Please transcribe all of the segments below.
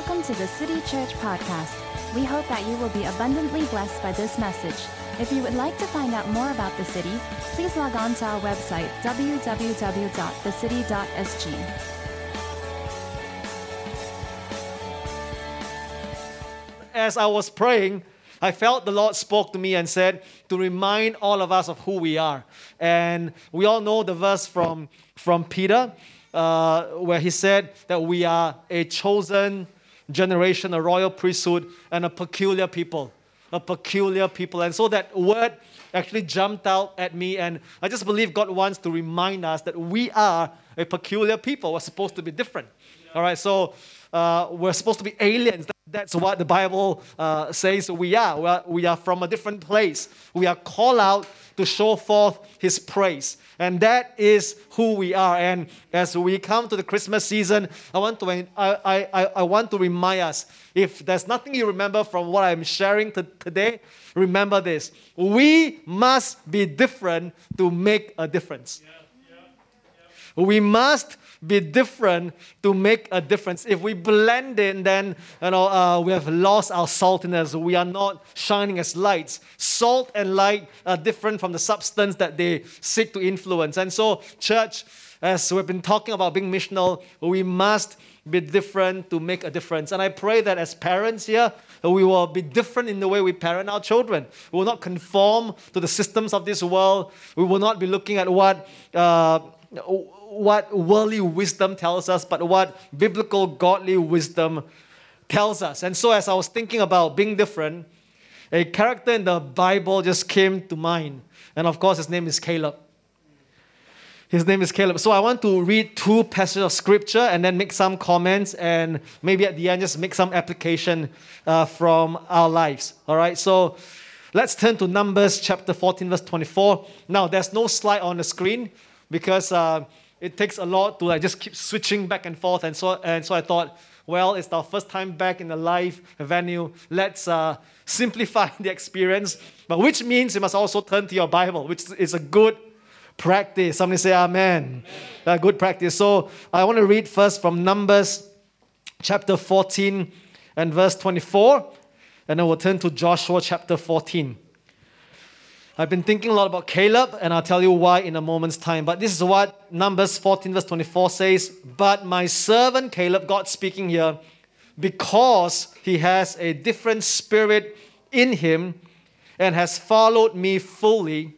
Welcome to the City Church Podcast. We hope that you will be abundantly blessed by this message. If you would like to find out more about the city, please log on to our website, www.thecity.sg. as I was praying, I felt the Lord spoke to me and said to remind all of us of who we are. And we all know the verse from, from Peter uh, where he said that we are a chosen generation, a royal priesthood, and a peculiar people. A peculiar people. And so that word actually jumped out at me. And I just believe God wants to remind us that we are a peculiar people. We're supposed to be different. All right, so uh, we're supposed to be aliens. That's what the Bible uh, says we are. We, are. we are from a different place. We are called out to show forth His praise. And that is who we are. And as we come to the Christmas season, I want to, I, I, I want to remind us if there's nothing you remember from what I'm sharing to, today, remember this. We must be different to make a difference. Yeah. We must be different to make a difference. If we blend in, then you know uh, we have lost our saltiness. We are not shining as lights. Salt and light are different from the substance that they seek to influence. And so, church, as we've been talking about being missional, we must be different to make a difference. And I pray that as parents here, we will be different in the way we parent our children. We will not conform to the systems of this world. We will not be looking at what. Uh, what worldly wisdom tells us, but what biblical, godly wisdom tells us. And so, as I was thinking about being different, a character in the Bible just came to mind. And of course, his name is Caleb. His name is Caleb. So I want to read two passages of scripture and then make some comments and maybe at the end just make some application uh, from our lives. All right. So let's turn to Numbers chapter 14, verse 24. Now there's no slide on the screen because uh, it takes a lot to like just keep switching back and forth. And so, and so I thought, well, it's our first time back in the live venue. Let's uh, simplify the experience, but which means you must also turn to your Bible, which is a good practice. Somebody say amen. amen. good practice. So I want to read first from Numbers chapter 14 and verse 24, and then we'll turn to Joshua chapter 14. I've been thinking a lot about Caleb, and I'll tell you why in a moment's time. But this is what Numbers 14, verse 24 says But my servant Caleb, God speaking here, because he has a different spirit in him and has followed me fully,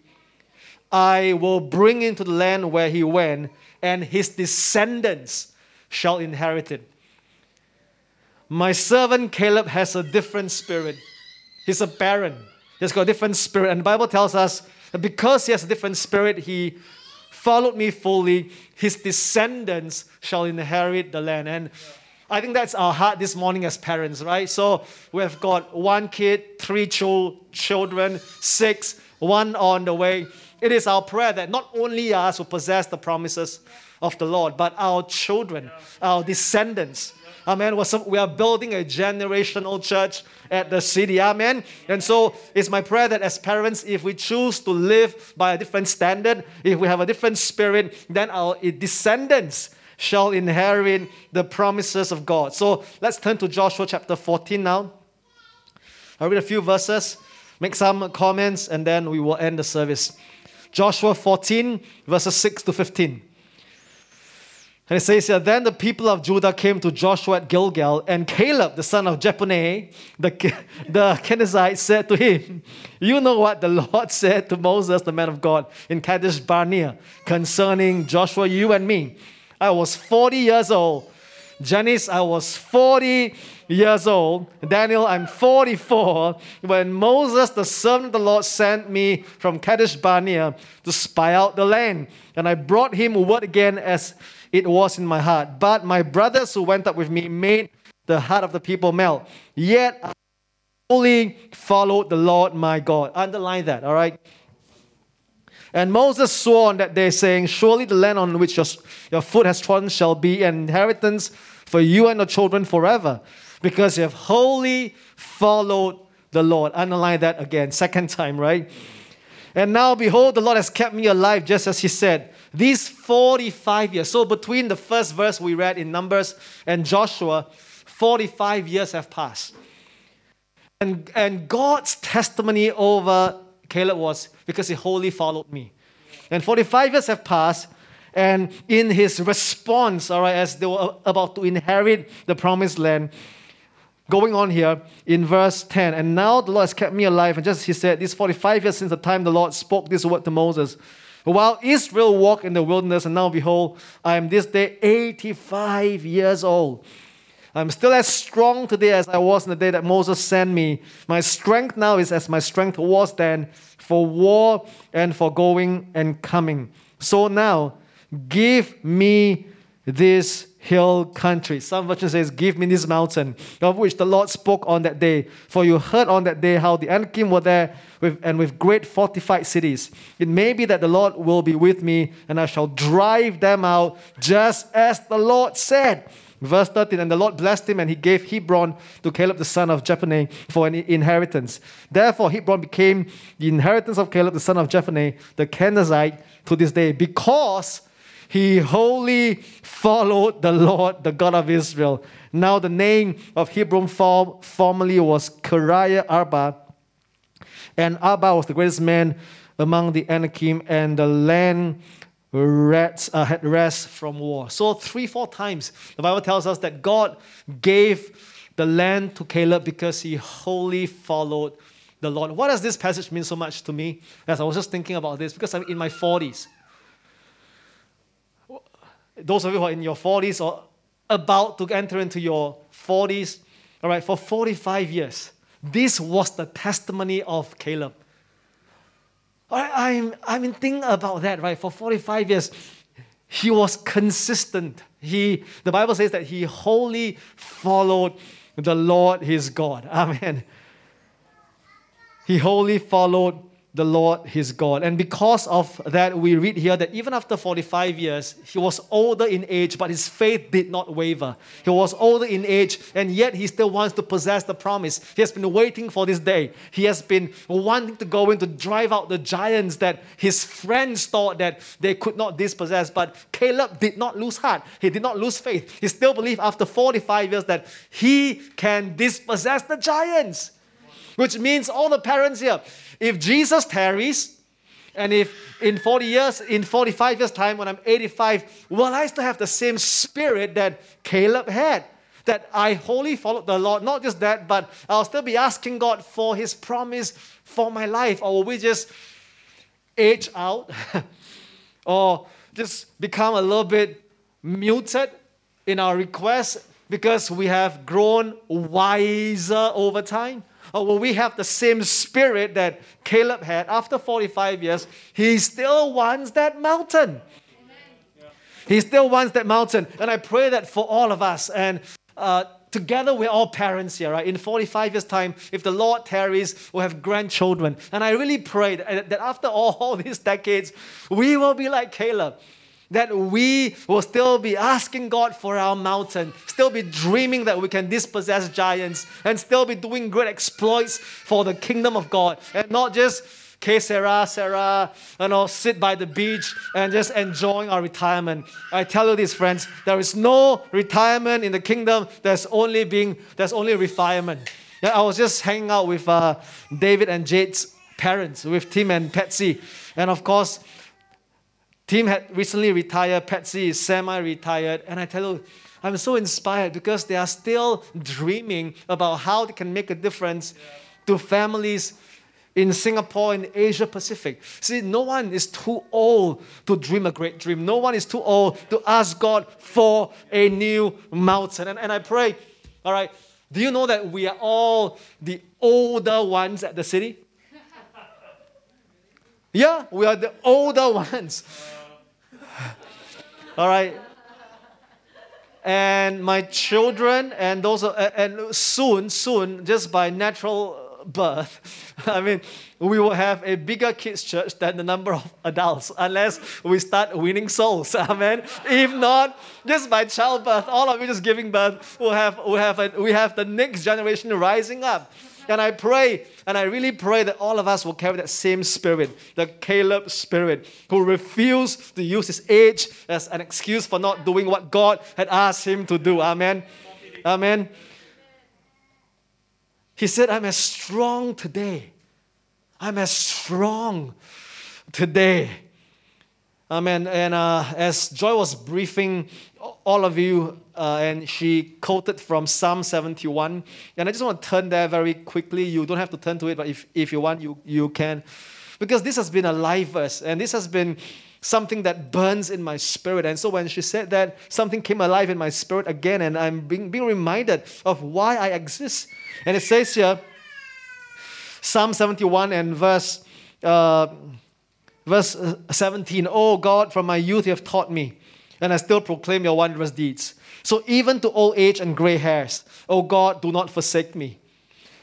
I will bring into the land where he went, and his descendants shall inherit it. My servant Caleb has a different spirit. He's a barren. He's got a different spirit. And the Bible tells us that because he has a different spirit, he followed me fully. His descendants shall inherit the land. And I think that's our heart this morning as parents, right? So we have got one kid, three children, six, one on the way. It is our prayer that not only us who possess the promises of the Lord, but our children, our descendants, Amen. We are building a generational church at the city. Amen. And so it's my prayer that as parents, if we choose to live by a different standard, if we have a different spirit, then our descendants shall inherit the promises of God. So let's turn to Joshua chapter 14 now. I'll read a few verses, make some comments, and then we will end the service. Joshua 14, verses 6 to 15. And it says here, then the people of Judah came to Joshua at Gilgal, and Caleb, the son of Jephunneh, the, the Kenizzite, said to him, You know what the Lord said to Moses, the man of God, in Kadesh Barnea, concerning Joshua, you and me. I was 40 years old. Janice, I was 40 years old. Daniel, I'm 44. When Moses, the servant of the Lord, sent me from Kadesh Barnea to spy out the land, and I brought him word again as it was in my heart. But my brothers who went up with me made the heart of the people melt. Yet I fully followed the Lord my God. Underline that, all right? And Moses swore on that day, saying, Surely the land on which your, your foot has trodden shall be an inheritance for you and your children forever, because you have wholly followed the Lord. Underline that again, second time, right? And now, behold, the Lord has kept me alive, just as He said. These 45 years, so between the first verse we read in Numbers and Joshua, 45 years have passed. And, and God's testimony over Caleb was because he wholly followed me. And 45 years have passed, and in his response, all right, as they were about to inherit the promised land, going on here in verse 10, and now the Lord has kept me alive. And just he said, This 45 years since the time the Lord spoke this word to Moses. While Israel walked in the wilderness, and now behold, I am this day 85 years old. I'm still as strong today as I was in the day that Moses sent me. My strength now is as my strength was then for war and for going and coming. So now, give me this hill country. Some version says, Give me this mountain, of which the Lord spoke on that day. For you heard on that day how the Anakim were there with, and with great fortified cities. It may be that the Lord will be with me, and I shall drive them out, just as the Lord said. Verse 13, and the Lord blessed him, and he gave Hebron to Caleb the son of Jephunneh for an inheritance. Therefore, Hebron became the inheritance of Caleb the son of Jephunneh, the Kenizzite, to this day, because he wholly followed the Lord, the God of Israel. Now, the name of Hebron formerly was Kiriath Arba, and Arba was the greatest man among the Anakim, and the land rest, uh, had rest from war. So, three, four times, the Bible tells us that God gave the land to Caleb because he wholly followed the Lord. What does this passage mean so much to me? As I was just thinking about this, because I'm in my 40s those of you who are in your 40s or about to enter into your 40s, all right, for 45 years, this was the testimony of Caleb. All right, I'm, I'm thinking about that, right? For 45 years, he was consistent. He, the Bible says that he wholly followed the Lord his God. Amen. He wholly followed the Lord his God. And because of that, we read here that even after 45 years, he was older in age, but his faith did not waver. He was older in age, and yet he still wants to possess the promise. He has been waiting for this day. He has been wanting to go in to drive out the giants that his friends thought that they could not dispossess. But Caleb did not lose heart. He did not lose faith. He still believed after 45 years that he can dispossess the giants. Which means all the parents here, if Jesus tarries, and if in 40 years, in 45 years' time, when I'm 85, will I still have the same spirit that Caleb had? That I wholly followed the Lord. Not just that, but I'll still be asking God for His promise for my life. Or will we just age out? or just become a little bit muted in our requests because we have grown wiser over time? Or will we have the same spirit that Caleb had after 45 years? He still wants that mountain. He still wants that mountain. And I pray that for all of us. And uh, together we're all parents here, right? In 45 years' time, if the Lord tarries, we'll have grandchildren. And I really pray that, that after all, all these decades, we will be like Caleb that we will still be asking God for our mountain, still be dreaming that we can dispossess giants, and still be doing great exploits for the kingdom of God, and not just que sera, sera, you know, sit by the beach and just enjoying our retirement. I tell you this, friends, there is no retirement in the kingdom. There's only being, there's only refirement. Yeah, I was just hanging out with uh, David and Jade's parents, with Tim and Patsy, and of course, Tim had recently retired, Patsy is semi retired, and I tell you, I'm so inspired because they are still dreaming about how they can make a difference to families in Singapore and Asia Pacific. See, no one is too old to dream a great dream. No one is too old to ask God for a new mountain. And, and I pray, all right, do you know that we are all the older ones at the city? Yeah, we are the older ones. All right. And my children and those uh, and soon, soon, just by natural birth, I mean, we will have a bigger kids church than the number of adults, unless we start winning souls. Amen. If not, just by childbirth, all of you just giving birth, we'll have we have a, we have the next generation rising up. And I pray, and I really pray that all of us will carry that same spirit, the Caleb spirit, who refused to use his age as an excuse for not doing what God had asked him to do. Amen. Amen. He said, I'm as strong today. I'm as strong today. Amen. And uh, as Joy was briefing all of you, uh, and she quoted from Psalm 71, and I just want to turn there very quickly. You don't have to turn to it, but if, if you want, you, you can. Because this has been a live verse, and this has been something that burns in my spirit. And so when she said that, something came alive in my spirit again, and I'm being, being reminded of why I exist. And it says here, Psalm 71 and verse. Uh, Verse uh, 17, Oh God, from my youth you have taught me, and I still proclaim your wondrous deeds. So even to old age and gray hairs, O God, do not forsake me.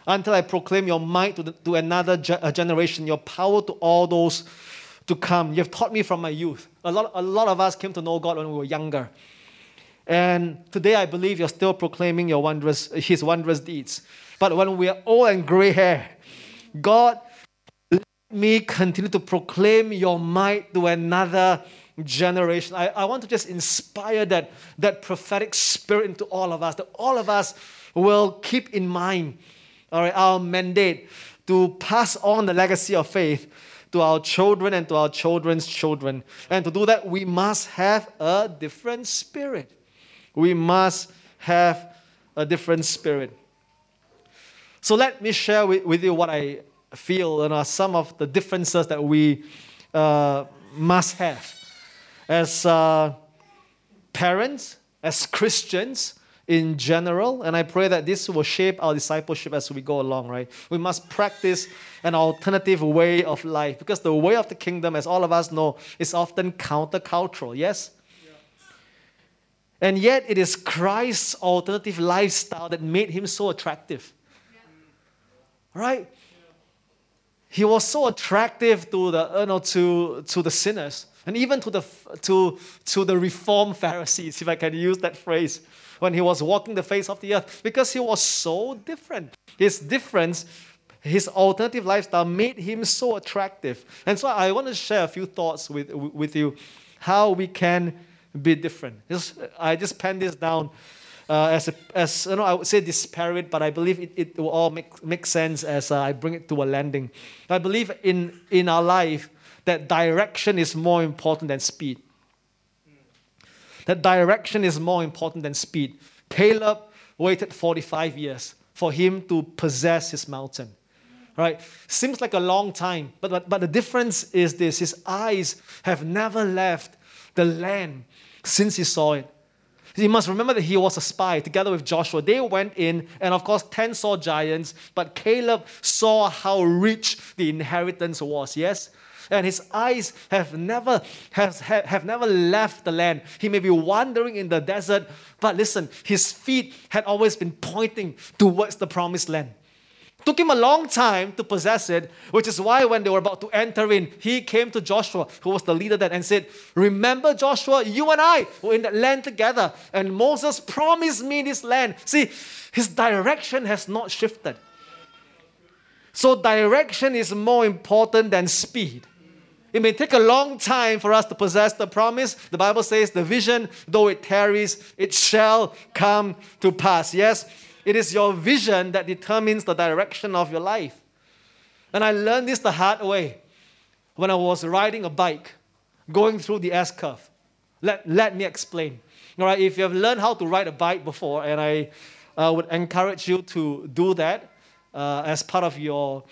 Until I proclaim your might to, the, to another ge- generation, your power to all those to come. You have taught me from my youth. A lot, a lot of us came to know God when we were younger. And today I believe you're still proclaiming your wondrous, his wondrous deeds. But when we are old and gray hair, God let me continue to proclaim your might to another generation. I, I want to just inspire that, that prophetic spirit into all of us, that all of us will keep in mind all right, our mandate to pass on the legacy of faith to our children and to our children's children. And to do that, we must have a different spirit. We must have a different spirit. So let me share with, with you what I feel and are some of the differences that we uh, must have as uh, parents, as Christians in general. And I pray that this will shape our discipleship as we go along, right? We must practice an alternative way of life because the way of the kingdom, as all of us know, is often countercultural, yes? And yet, it is Christ's alternative lifestyle that made him so attractive. Right? he was so attractive to the, you know, to, to the sinners and even to the, to, to the reformed Pharisees, if I can use that phrase, when he was walking the face of the earth, because he was so different. His difference, his alternative lifestyle made him so attractive. And so I want to share a few thoughts with, with you how we can be different. Just, I just penned this down uh, as, a, as you know, I would say disparate, but I believe it, it will all make, make sense as uh, I bring it to a landing. I believe in, in our life that direction is more important than speed. That direction is more important than speed. Caleb waited 45 years for him to possess his mountain. Right? Seems like a long time, but, but, but the difference is this his eyes have never left the land since he saw it. You must remember that he was a spy together with Joshua. They went in, and of course, 10 saw giants, but Caleb saw how rich the inheritance was, yes? And his eyes have never, have, have never left the land. He may be wandering in the desert, but listen, his feet had always been pointing towards the promised land. Took him a long time to possess it, which is why when they were about to enter in, he came to Joshua, who was the leader then, and said, Remember, Joshua, you and I were in that land together, and Moses promised me this land. See, his direction has not shifted. So, direction is more important than speed. It may take a long time for us to possess the promise. The Bible says, The vision, though it tarries, it shall come to pass. Yes? It is your vision that determines the direction of your life. And I learned this the hard way when I was riding a bike going through the S curve. Let, let me explain. All right, if you have learned how to ride a bike before, and I uh, would encourage you to do that uh, as part of your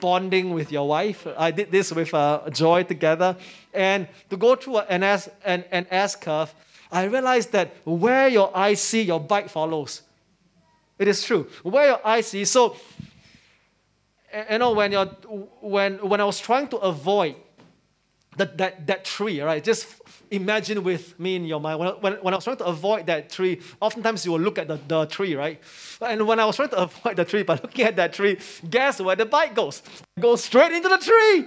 bonding with your wife. I did this with uh, Joy together. And to go through an S, an, an S curve, I realized that where your eyes see, your bike follows. It is true. Where your eyes see. So, you know, when you're when when I was trying to avoid that that, that tree, right? Just imagine with me in your mind. When, when, when I was trying to avoid that tree, oftentimes you will look at the, the tree, right? And when I was trying to avoid the tree by looking at that tree, guess where the bike goes? It goes straight into the tree.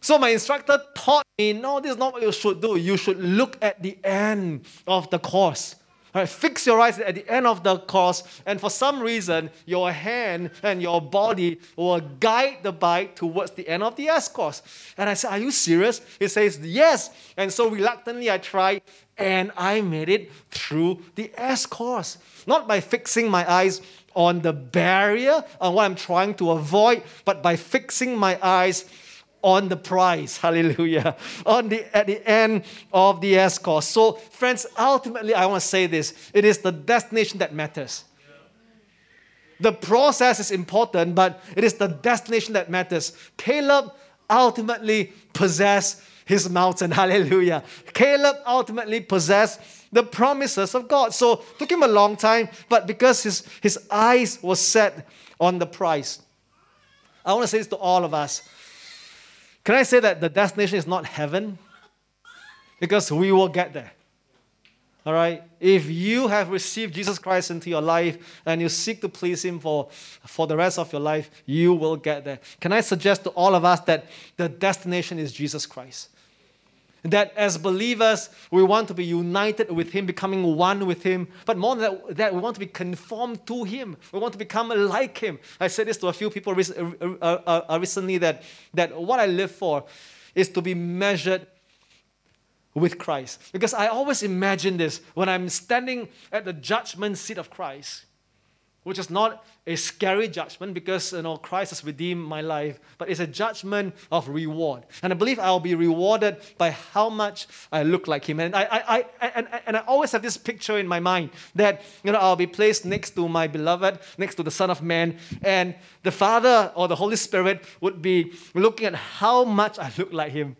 So my instructor taught me, no, this is not what you should do. You should look at the end of the course. Right? Fix your eyes at the end of the course, and for some reason, your hand and your body will guide the bike towards the end of the S course. And I said, Are you serious? He says, Yes. And so reluctantly, I tried, and I made it through the S course. Not by fixing my eyes on the barrier, on what I'm trying to avoid, but by fixing my eyes on the prize. Hallelujah. On the at the end of the course. So, friends, ultimately I want to say this. It is the destination that matters. The process is important, but it is the destination that matters. Caleb ultimately possessed his mountain. Hallelujah. Caleb ultimately possessed the promises of God. So took him a long time, but because his, his eyes were set on the prize. I want to say this to all of us. Can I say that the destination is not heaven? Because we will get there. All right? If you have received Jesus Christ into your life and you seek to please Him for, for the rest of your life, you will get there. Can I suggest to all of us that the destination is Jesus Christ? That as believers, we want to be united with Him, becoming one with Him. But more than that, we want to be conformed to Him. We want to become like Him. I said this to a few people uh, uh, uh, recently that, that what I live for is to be measured with Christ. Because I always imagine this when I'm standing at the judgment seat of Christ which is not a scary judgment because you know Christ has redeemed my life, but it's a judgment of reward. And I believe I'll be rewarded by how much I look like Him. And I, I, I, and, and I always have this picture in my mind that you know I'll be placed next to my beloved, next to the Son of Man, and the Father or the Holy Spirit would be looking at how much I look like Him.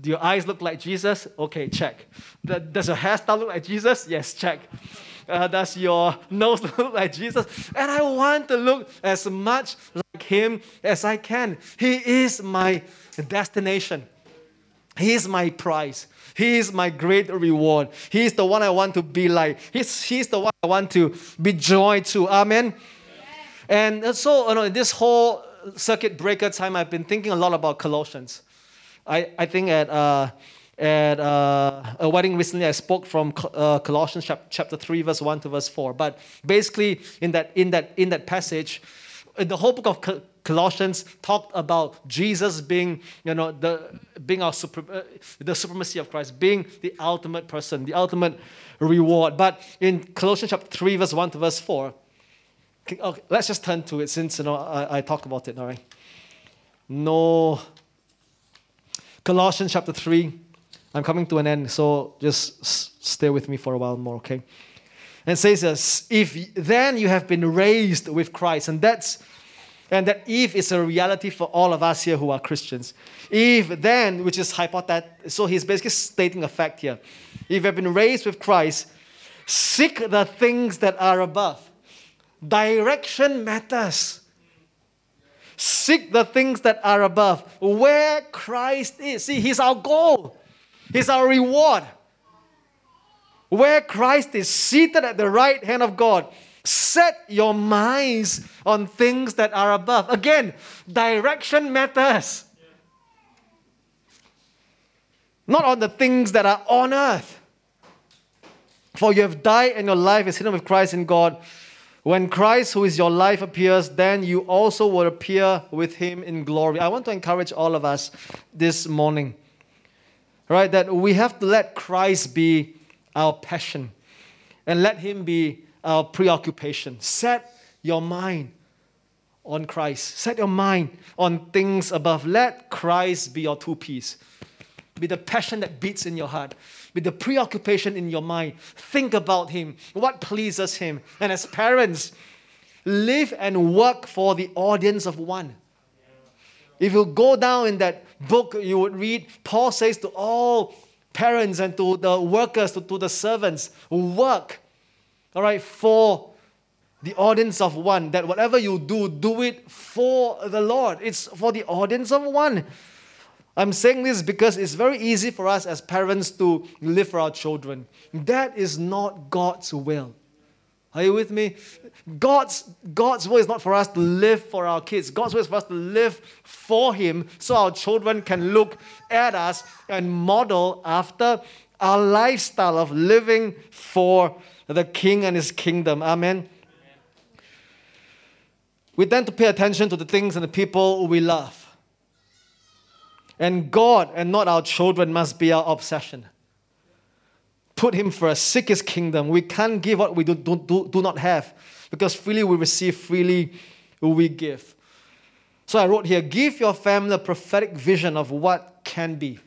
Do your eyes look like Jesus? Okay, check. Does your hairstyle look like Jesus? Yes, check uh, does your nose look like Jesus? And I want to look as much like him as I can. He is my destination. He is my prize. He is my great reward. He is the one I want to be like. He's, he's the one I want to be joy to. Amen. And so, you know, this whole circuit breaker time, I've been thinking a lot about Colossians. I, I think at uh, at uh, a wedding recently, I spoke from uh, Colossians chapter 3, verse 1 to verse 4. But basically, in that, in that, in that passage, the whole book of Colossians talked about Jesus being, you know, the, being our super, uh, the supremacy of Christ, being the ultimate person, the ultimate reward. But in Colossians chapter 3, verse 1 to verse 4, okay, let's just turn to it since, you know, I, I about it, all right? No. Colossians chapter 3, I'm coming to an end, so just stay with me for a while more, okay? And says this, if then you have been raised with Christ, and that's and that if is a reality for all of us here who are Christians. If then, which is hypothetical, so he's basically stating a fact here. If you have been raised with Christ, seek the things that are above. Direction matters. Seek the things that are above, where Christ is. See, He's our goal. He's our reward. Where Christ is seated at the right hand of God, set your minds on things that are above. Again, direction matters. Not on the things that are on earth. For you have died and your life is hidden with Christ in God. When Christ, who is your life, appears, then you also will appear with him in glory. I want to encourage all of us this morning right? That we have to let Christ be our passion and let Him be our preoccupation. Set your mind on Christ. Set your mind on things above. Let Christ be your two piece. Be the passion that beats in your heart. Be the preoccupation in your mind. Think about Him, what pleases Him. And as parents, live and work for the audience of one. If you go down in that book, you would read, Paul says to all parents and to the workers, to, to the servants, work, all right, for the audience of one, that whatever you do, do it for the Lord. It's for the audience of one. I'm saying this because it's very easy for us as parents to live for our children. That is not God's will. Are you with me? God's, God's will is not for us to live for our kids. God's will is for us to live for Him so our children can look at us and model after our lifestyle of living for the King and His kingdom. Amen. We tend to pay attention to the things and the people we love. And God and not our children must be our obsession. Put Him first, seek His kingdom. We can't give what we do, do, do, do not have because freely we receive, freely we give. So I wrote here give your family a prophetic vision of what can be.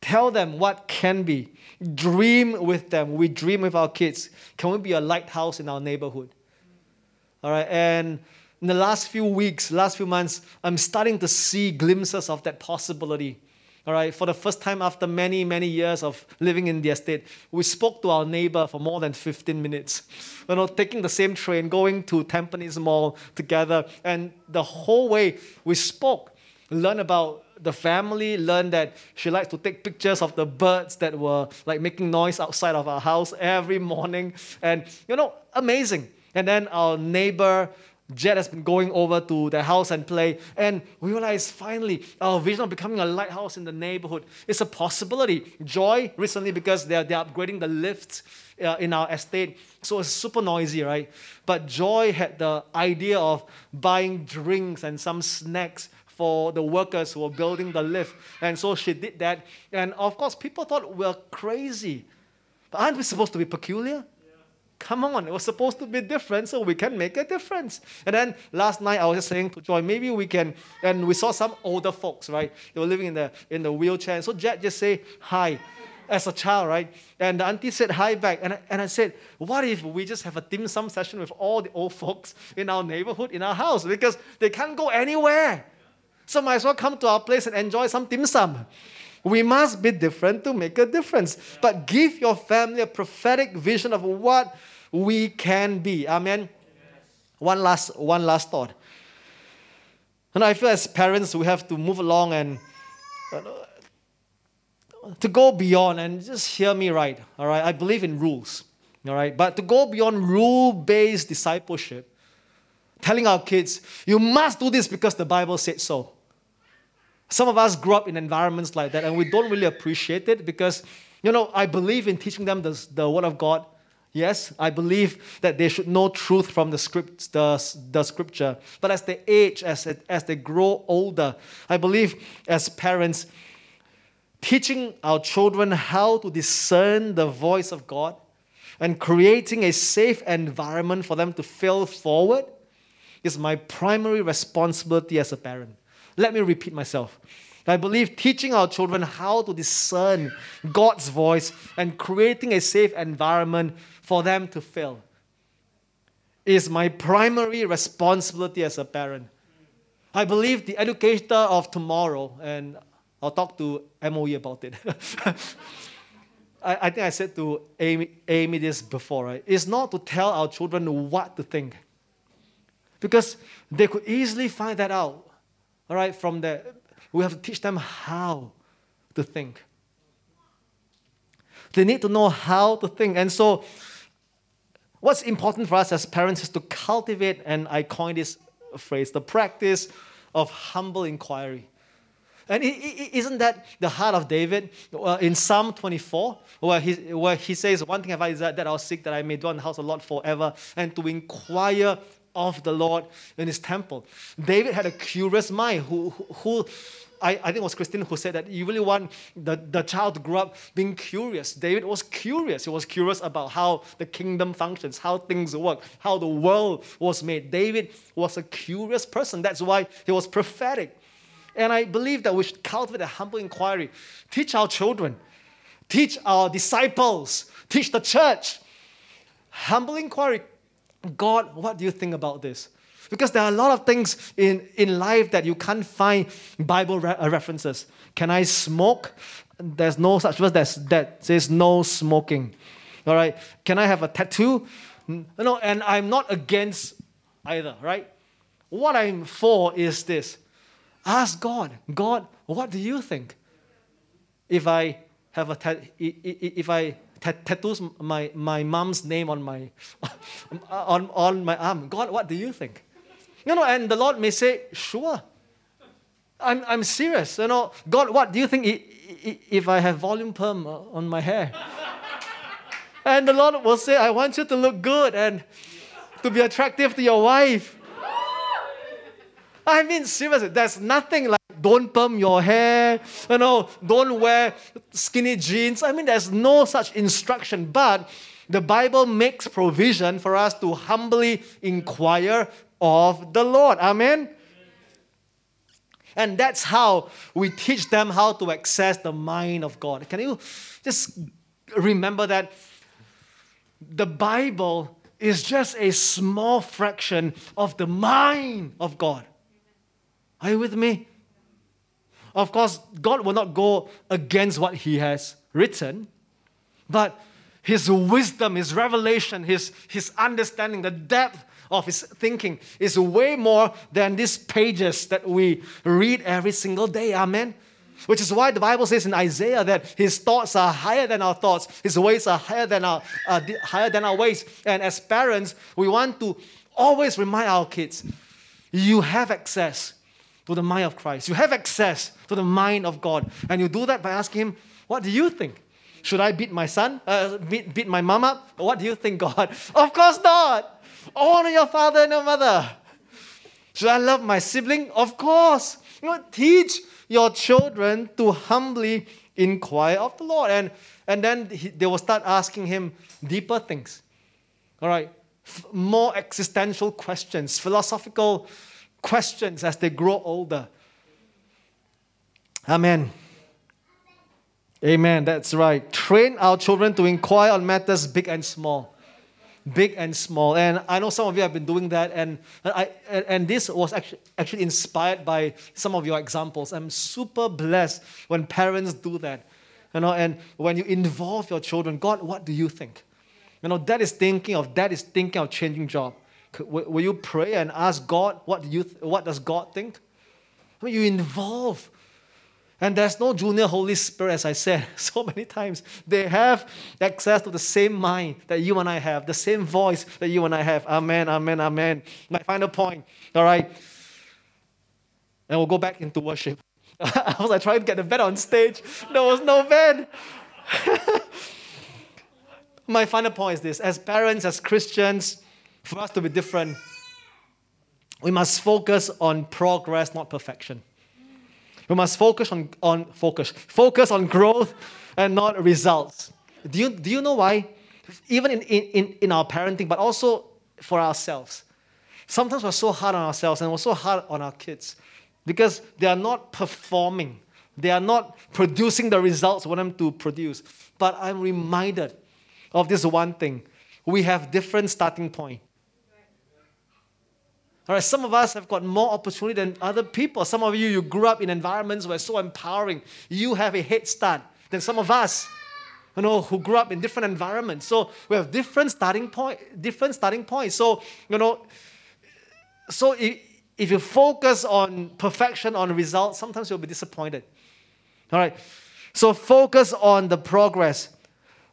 Tell them what can be. Dream with them. We dream with our kids. Can we be a lighthouse in our neighborhood? All right, and in the last few weeks, last few months, I'm starting to see glimpses of that possibility. All right, for the first time after many, many years of living in the estate, we spoke to our neighbor for more than 15 minutes. You know, taking the same train, going to Tampines Mall together, and the whole way we spoke, learned about the family, learned that she likes to take pictures of the birds that were like making noise outside of our house every morning, and you know, amazing. And then our neighbor Jet has been going over to their house and play, and we realized finally our vision of becoming a lighthouse in the neighborhood is a possibility. Joy recently because they're, they're upgrading the lifts uh, in our estate, so it's super noisy, right? But Joy had the idea of buying drinks and some snacks for the workers who were building the lift, and so she did that. And of course, people thought we we're crazy, but aren't we supposed to be peculiar? Come on, it was supposed to be different, so we can make a difference. And then last night I was just saying to Joy, maybe we can, and we saw some older folks, right? They were living in the in the wheelchair. And so Jack just say hi as a child, right? And the auntie said hi back. And I, and I said, what if we just have a dim sum session with all the old folks in our neighborhood, in our house? Because they can't go anywhere. So might as well come to our place and enjoy some dim sum. We must be different to make a difference. But give your family a prophetic vision of what we can be. Amen. One last, one last thought. And I feel as parents, we have to move along and to go beyond and just hear me right. All right, I believe in rules. All right, but to go beyond rule-based discipleship, telling our kids, you must do this because the Bible said so. Some of us grew up in environments like that and we don't really appreciate it because, you know, I believe in teaching them the, the Word of God. Yes, I believe that they should know truth from the, script, the, the scripture. But as they age, as, as they grow older, I believe as parents, teaching our children how to discern the voice of God and creating a safe environment for them to fail forward is my primary responsibility as a parent. Let me repeat myself. I believe teaching our children how to discern God's voice and creating a safe environment for them to fail is my primary responsibility as a parent. I believe the educator of tomorrow, and I'll talk to MOE about it. I, I, think I said to Amy, Amy this before, right? It's not to tell our children what to think. Because they could easily find that out all right, from there, we have to teach them how to think. They need to know how to think. And so, what's important for us as parents is to cultivate, and I coined this phrase, the practice of humble inquiry. And isn't that the heart of David in Psalm 24, where he, where he says, One thing have I desired that I'll seek that I may dwell in the house of the Lord forever, and to inquire of the Lord in his temple. David had a curious mind who, who, who I, I think it was Christine who said that you really want the, the child to grow up being curious. David was curious. He was curious about how the kingdom functions, how things work, how the world was made. David was a curious person. That's why he was prophetic. And I believe that we should cultivate a humble inquiry. Teach our children, teach our disciples, teach the church. Humble inquiry God, what do you think about this? Because there are a lot of things in, in life that you can't find Bible re- uh, references. Can I smoke? There's no such verse that, that says no smoking. All right. Can I have a tattoo? No, and I'm not against either, right? What I'm for is this. Ask God, God, what do you think? If I have a tat- if I tattoos my, my mom's name on my, on, on my arm. God, what do you think? You know, and the Lord may say, sure. I'm, I'm serious. You know, God, what do you think if I have volume perm uh, on my hair? and the Lord will say, I want you to look good and to be attractive to your wife. I mean, seriously, there's nothing like don't perm your hair, you know, don't wear skinny jeans. I mean, there's no such instruction, but the Bible makes provision for us to humbly inquire of the Lord. Amen. And that's how we teach them how to access the mind of God. Can you just remember that the Bible is just a small fraction of the mind of God? Are you with me? Of course, God will not go against what He has written, but His wisdom, His revelation, His, his understanding, the depth of his thinking is way more than these pages that we read every single day. Amen. Which is why the Bible says in Isaiah that his thoughts are higher than our thoughts, his ways are higher than our, uh, higher than our ways. And as parents, we want to always remind our kids you have access to the mind of Christ, you have access to the mind of God. And you do that by asking Him, What do you think? Should I beat my son? Uh, beat, beat my mom up? What do you think, God? Of course not. Honor your father and your mother. Should I love my sibling? Of course. You know, teach your children to humbly inquire of the Lord. And, and then he, they will start asking him deeper things. All right? F- more existential questions, philosophical questions as they grow older. Amen. Amen. That's right. Train our children to inquire on matters big and small big and small. And I know some of you have been doing that, and, I, and this was actually, actually inspired by some of your examples. I'm super blessed when parents do that. You know, and when you involve your children, God, what do you think? You know, dad is thinking of dad is thinking of changing job. Will you pray and ask God, what you th- what does God think? I mean, you involve and there's no junior Holy Spirit, as I said so many times. They have access to the same mind that you and I have, the same voice that you and I have. Amen, amen, amen. My final point, all right? And we'll go back into worship. I was like trying to get the bed on stage. There was no bed. My final point is this as parents, as Christians, for us to be different, we must focus on progress, not perfection. We must focus on, on focus. Focus on growth and not results. Do you, do you know why? Even in, in, in our parenting, but also for ourselves. Sometimes we're so hard on ourselves and we're so hard on our kids because they are not performing. They are not producing the results we want them to produce. But I'm reminded of this one thing. We have different starting point. All right, some of us have got more opportunity than other people. Some of you, you grew up in environments where so empowering. You have a head start than some of us, you know, who grew up in different environments. So we have different starting point, different starting points. So, you know, so if, if you focus on perfection, on results, sometimes you'll be disappointed. All right. So focus on the progress.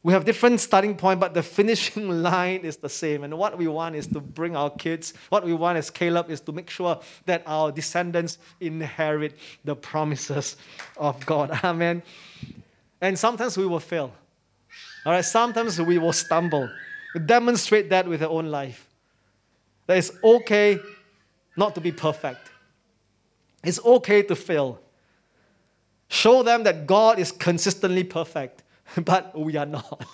We have different starting point, but the finishing line is the same. And what we want is to bring our kids, what we want as Caleb is to make sure that our descendants inherit the promises of God. Amen. And sometimes we will fail. All right, sometimes we will stumble. demonstrate that with our own life. That it's okay not to be perfect. It's okay to fail. Show them that God is consistently perfect. but we are not.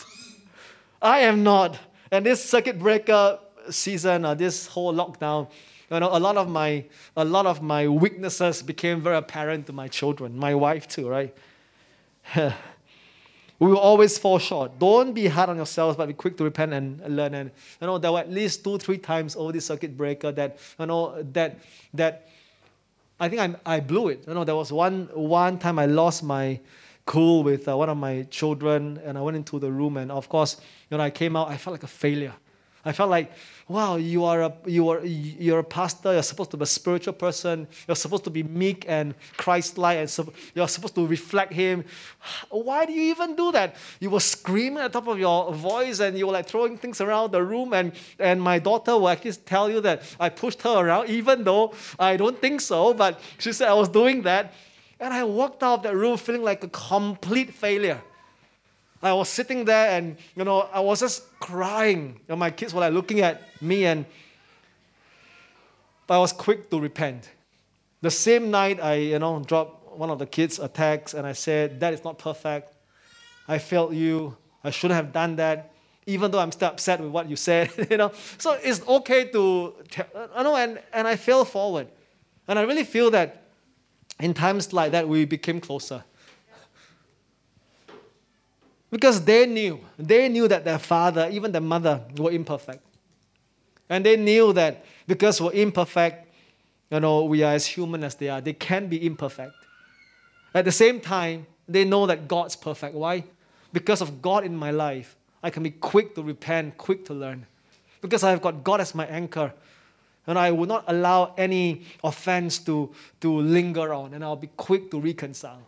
I am not. And this circuit breaker season, uh, this whole lockdown, you know, a lot of my a lot of my weaknesses became very apparent to my children, my wife too, right? we will always fall short. Don't be hard on yourselves, but be quick to repent and learn. And you know, there were at least two, three times over this circuit breaker that you know that that I think I, I blew it. You know, there was one one time I lost my cool with uh, one of my children, and I went into the room, and of course, when I came out, I felt like a failure. I felt like, wow, you are a you are you're a pastor. You're supposed to be a spiritual person. You're supposed to be meek and Christ-like, and so you're supposed to reflect Him. Why do you even do that? You were screaming at the top of your voice, and you were like throwing things around the room. And and my daughter will actually tell you that I pushed her around, even though I don't think so. But she said I was doing that, and I walked out of that room feeling like a complete failure. I was sitting there and, you know, I was just crying. And my kids were like looking at me and but I was quick to repent. The same night I, you know, dropped one of the kids a text and I said, That is not perfect. I failed you. I shouldn't have done that. Even though I'm still upset with what you said, you know. So it's okay to, I know, and, and I fell forward. And I really feel that in times like that, we became closer. Because they knew, they knew that their father, even their mother, were imperfect. And they knew that because we're imperfect, you know, we are as human as they are. They can be imperfect. At the same time, they know that God's perfect. Why? Because of God in my life, I can be quick to repent, quick to learn. Because I've got God as my anchor. And I will not allow any offense to, to linger on, and I'll be quick to reconcile.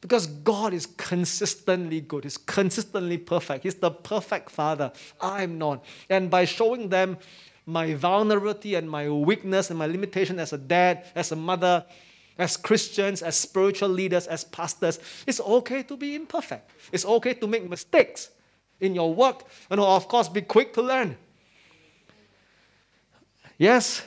Because God is consistently good, He's consistently perfect. He's the perfect Father. I'm not. And by showing them my vulnerability and my weakness and my limitation as a dad, as a mother, as Christians, as spiritual leaders, as pastors, it's okay to be imperfect. It's okay to make mistakes in your work. And of course, be quick to learn. Yes,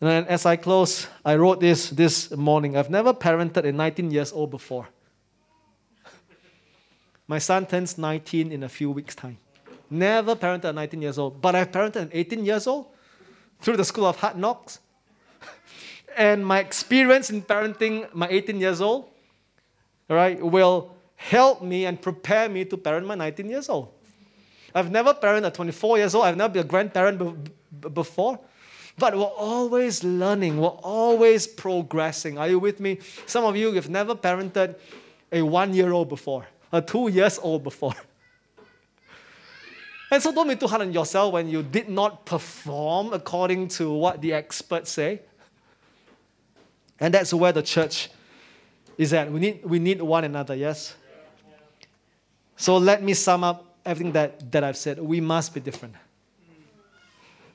and then as I close, I wrote this this morning. I've never parented a 19 years old before. My son turns 19 in a few weeks' time. Never parented a 19 years old, but I've parented an 18 years old through the school of hard knocks. and my experience in parenting my 18 years old, right, will help me and prepare me to parent my 19 years old. I've never parented a 24 years old. I've never been a grandparent before. But we're always learning, we're always progressing. Are you with me? Some of you have never parented a one year old before, a two years old before. And so don't be too hard on yourself when you did not perform according to what the experts say. And that's where the church is at. We need, we need one another, yes? So let me sum up everything that, that I've said. We must be different.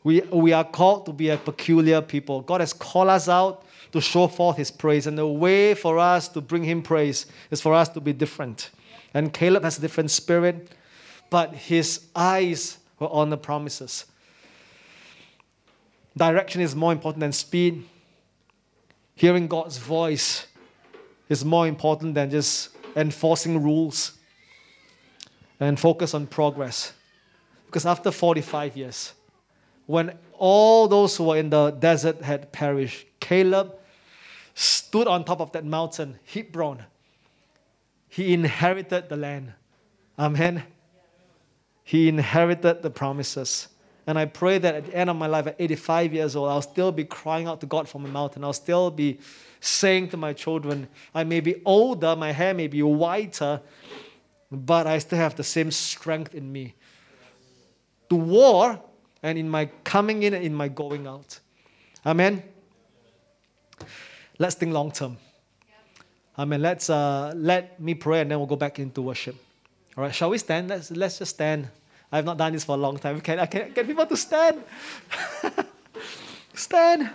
We, we are called to be a peculiar people. God has called us out to show forth His praise. And the way for us to bring Him praise is for us to be different. And Caleb has a different spirit, but his eyes were on the promises. Direction is more important than speed. Hearing God's voice is more important than just enforcing rules and focus on progress. Because after 45 years, when all those who were in the desert had perished, Caleb stood on top of that mountain, Hebron. He inherited the land. Amen. He inherited the promises. And I pray that at the end of my life, at 85 years old, I'll still be crying out to God from the mountain. I'll still be saying to my children, I may be older, my hair may be whiter, but I still have the same strength in me. To war and in my coming in and in my going out. Amen. Let's think long term. Amen. Let's uh, let me pray and then we'll go back into worship. All right, shall we stand? Let's let's just stand. I've not done this for a long time. Can I can get people to stand? stand.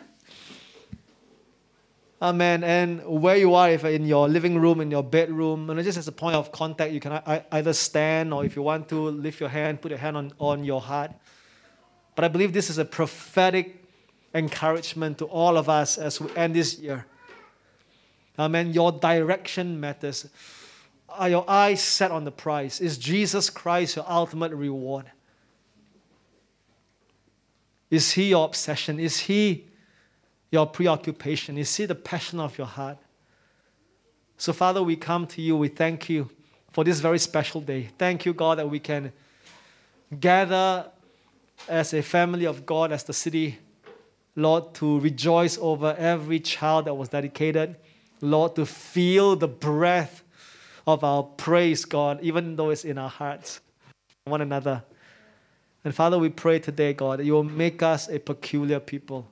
Amen. And where you are, if in your living room, in your bedroom, and just as a point of contact, you can either stand or if you want to, lift your hand, put your hand on, on your heart. But I believe this is a prophetic encouragement to all of us as we end this year. Amen. Your direction matters. Are your eyes set on the prize? Is Jesus Christ your ultimate reward? Is He your obsession? Is He your preoccupation? You see the passion of your heart? So, Father, we come to you. We thank you for this very special day. Thank you, God, that we can gather as a family of God, as the city, Lord, to rejoice over every child that was dedicated. Lord, to feel the breath of our praise, God, even though it's in our hearts, one another. And Father, we pray today, God, that you will make us a peculiar people.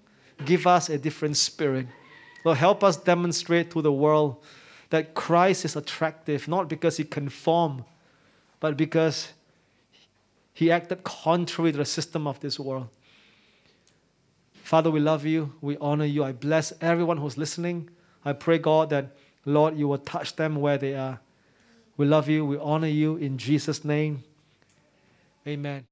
Give us a different spirit. Lord, help us demonstrate to the world that Christ is attractive, not because he conformed, but because he acted contrary to the system of this world. Father, we love you. We honor you. I bless everyone who's listening. I pray, God, that, Lord, you will touch them where they are. We love you. We honor you in Jesus' name. Amen.